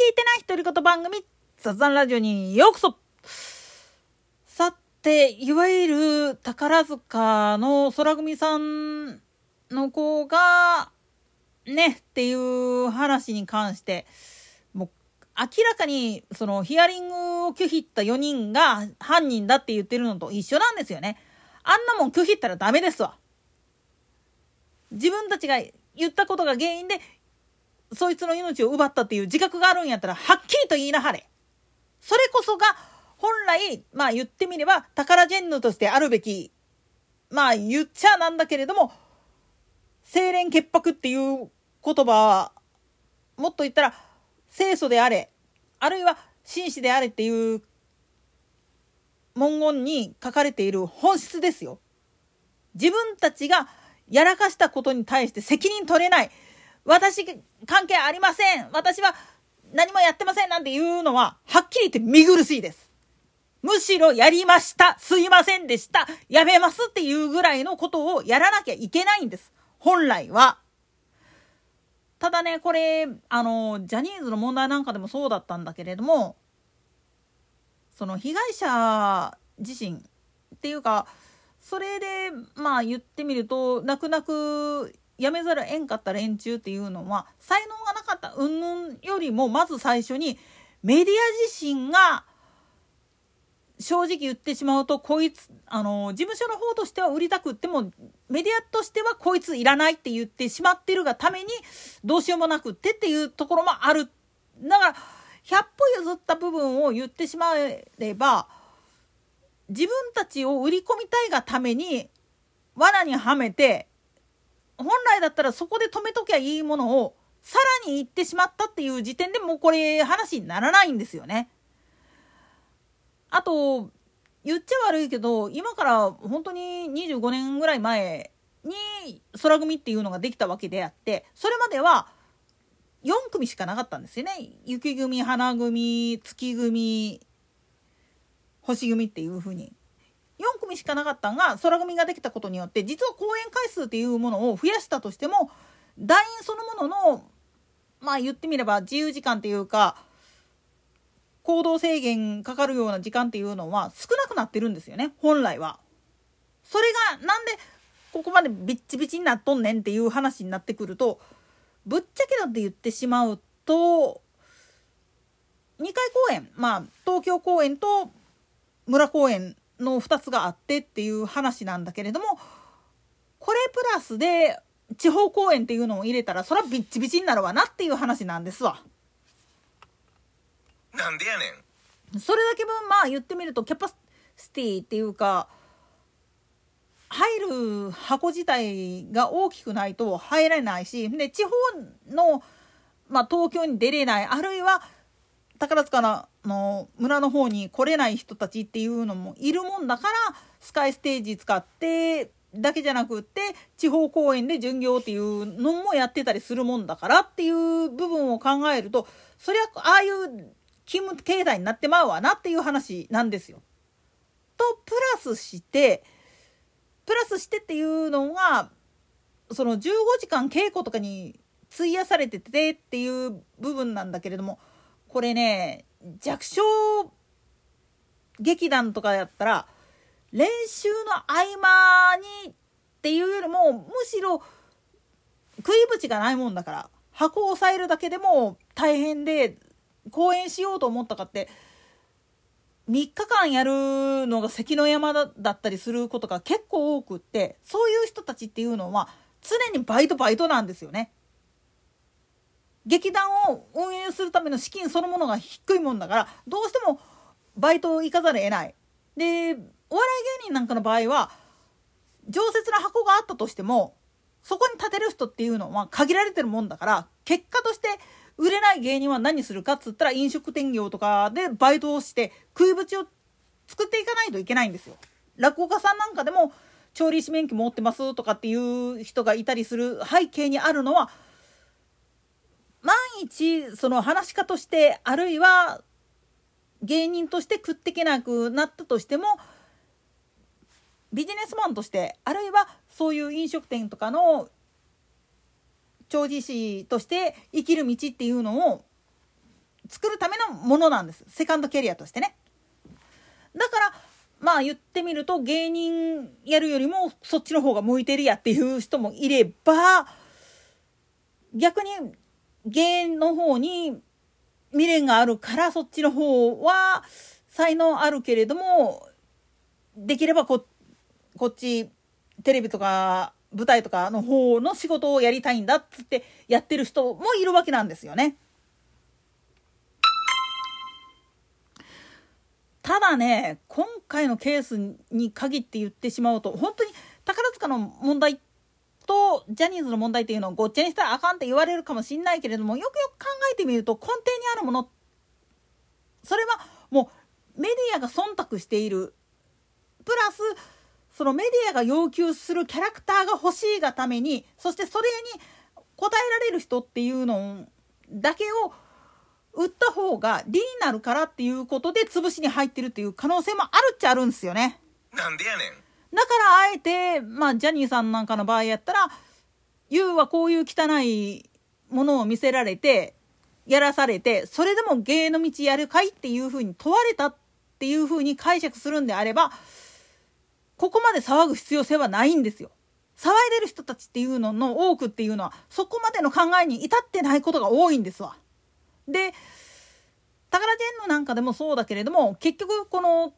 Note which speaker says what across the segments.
Speaker 1: 聞いてない独り言番組雑談ラジオにようこそさて、いわゆる宝塚の空組さんの子が、ね、っていう話に関して、もう明らかにそのヒアリングを拒否った4人が犯人だって言ってるのと一緒なんですよね。あんなもん拒否ったらダメですわ。自分たちが言ったことが原因でそいつの命を奪ったっていう自覚があるんやったら、はっきりと言いなはれ。それこそが、本来、まあ言ってみれば、宝ジェンヌとしてあるべき、まあ言っちゃなんだけれども、清廉潔白っていう言葉は、もっと言ったら、清楚であれ、あるいは紳士であれっていう文言に書かれている本質ですよ。自分たちがやらかしたことに対して責任取れない。私関係ありません私は何もやってませんなんていうのは、はっきり言って見苦しいです。むしろやりましたすいませんでしたやめますっていうぐらいのことをやらなきゃいけないんです。本来は。ただね、これ、あの、ジャニーズの問題なんかでもそうだったんだけれども、その被害者自身っていうか、それで、まあ言ってみると、泣く泣くやめざるえんかった連中っていうのは才能がなかった云々よりもまず最初にメディア自身が正直言ってしまうとこいつあの事務所の方としては売りたくってもメディアとしてはこいついらないって言ってしまってるがためにどうしようもなくってっていうところもある。だから100歩譲った部分を言ってしまえれば自分たちを売り込みたいがために罠にはめて本来だったらそこで止めときゃいいものをさらに言ってしまったっていう時点でもうこれ話にならないんですよね。あと言っちゃ悪いけど今から本当に25年ぐらい前に空組っていうのができたわけであってそれまでは4組しかなかったんですよね。雪組花組月組星組っていう風に4組しかなかったんが空組ができたことによって実は公演回数っていうものを増やしたとしても団員そのもののまあ言ってみれば自由時間っていうか行動制限かかるような時間っていうのは少なくなってるんですよね本来は。それがなんでここまでビッチビチになっとんねんっていう話になってくるとぶっちゃけだって言ってしまうと2回公演まあ東京公演と村公演の2つがあってっていう話なんだけれどもこれプラスで地方公演っていうのを入れたらそらビッチビチになるわなっていう話なんですわ。
Speaker 2: なんでやね
Speaker 1: んそれだけ分まあ言ってみるとキャパシティっていうか入る箱自体が大きくないと入れないしで地方の、まあ、東京に出れないあるいは宝塚の村の方に来れない人たちっていうのもいるもんだからスカイステージ使ってだけじゃなくって地方公演で巡業っていうのもやってたりするもんだからっていう部分を考えるとそりゃああいう勤務形態になってまうわなっていう話なんですよ。とプラスしてプラスしてっていうのがその15時間稽古とかに費やされててっていう部分なんだけれどもこれね弱小劇団とかやったら練習の合間にっていうよりもむしろ食い縁がないもんだから箱を押さえるだけでも大変で公演しようと思ったかって3日間やるのが関の山だったりすることが結構多くってそういう人たちっていうのは常にバイトバイトなんですよね。劇団を運営するための資金そのものが低いもんだからどうしてもバイトを行かざるを得ない。でお笑い芸人なんかの場合は常設な箱があったとしてもそこに立てる人っていうのは限られてるもんだから結果として売れない芸人は何するかっつったら飲食店業とかでバイトをして食いぶちを作っていかないといけないんですよ。落語家さんなんかでも調理師免許持ってますとかっていう人がいたりする背景にあるのは一その話し家としてあるいは芸人として食っていけなくなったとしてもビジネスマンとしてあるいはそういう飲食店とかの調理師として生きる道っていうのを作るためのものなんです。セカンドキャリアとしてね。だからまあ言ってみると芸人やるよりもそっちの方が向いてるやっていう人もいれば逆に芸の方に未練があるからそっちの方は才能あるけれどもできればここっちテレビとか舞台とかの方の仕事をやりたいんだっつってやってる人もいるわけなんですよね。ただね今回のケースに限って言ってしまうと本当に宝塚の問題とジャニーズの問題っていうのをごっちゃにしたらあかんって言われるかもしんないけれどもよくよく考えてみると根底にあるものそれはもうメディアが忖度しているプラスそのメディアが要求するキャラクターが欲しいがためにそしてそれに応えられる人っていうのだけを売った方が利になるからっていうことで潰しに入ってるっていう可能性もあるっちゃあるんですよね。
Speaker 2: なんでやねん。
Speaker 1: だからあえて、まあ、ジャニーさんなんかの場合やったら、ユウはこういう汚いものを見せられて、やらされて、それでも芸の道やるかいっていうふうに問われたっていうふうに解釈するんであれば、ここまで騒ぐ必要性はないんですよ。騒いでる人たちっていうのの多くっていうのは、そこまでの考えに至ってないことが多いんですわ。で、タカラジェンヌなんかでもそうだけれども、結局この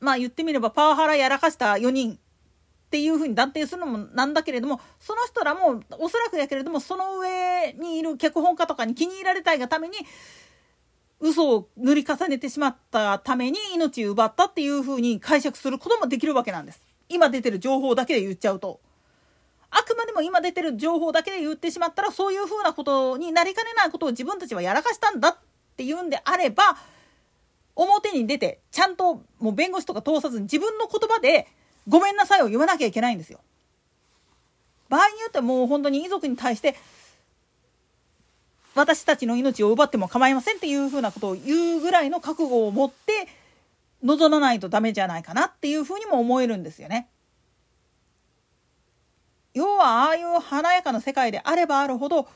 Speaker 1: まあ言ってみればパワハラやらかした4人っていうふうに断定するのもなんだけれどもその人らもおそらくやけれどもその上にいる脚本家とかに気に入られたいがために嘘を塗り重ねてしまったために命を奪ったっていうふうに解釈することもできるわけなんです。今出てる情報だけで言っちゃうと。あくまでも今出てる情報だけで言ってしまったらそういうふうなことになりかねないことを自分たちはやらかしたんだっていうんであれば表に出てちゃんともう弁護士とか通さずに自分の言葉でごめんなさいを言わなきゃいけないんですよ。場合によってはもう本当に遺族に対して私たちの命を奪っても構いませんっていうふうなことを言うぐらいの覚悟を持って臨まないとダメじゃないかなっていうふうにも思えるんですよね。要はああいう華やかな世界であればあるほど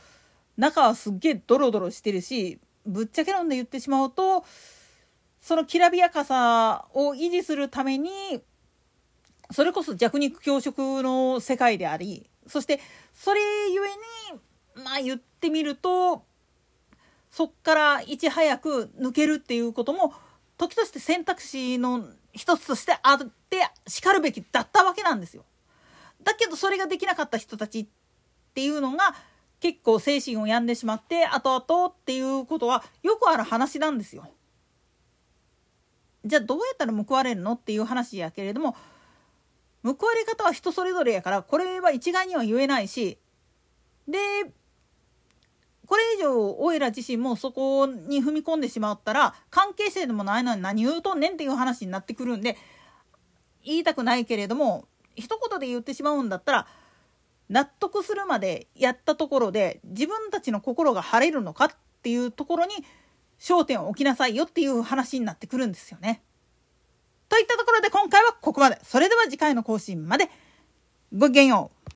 Speaker 1: 中はすっげえドロドロしてるしぶっちゃけ論で言ってしまうとそのきらびやかさを維持するためにそれこそ弱肉強食の世界でありそしてそれゆえにまあ言ってみるとそっからいち早く抜けるっていうことも時として選択肢の一つとしてあってしかるべきだったわけなんですよ。だけどそれができなかった人たちっていうのが結構精神を病んでしまって後々っていうことはよくある話なんですよ。じゃあどうやったら報われるのっていう話やけれども報われ方は人それぞれやからこれは一概には言えないしでこれ以上おいら自身もそこに踏み込んでしまったら関係性でもないのに何言うとんねんっていう話になってくるんで言いたくないけれども一言で言ってしまうんだったら納得するまでやったところで自分たちの心が晴れるのかっていうところに焦点を置きなさいよっていう話になってくるんですよね。といったところで今回はここまで。それでは次回の更新まで。ごきげんよう。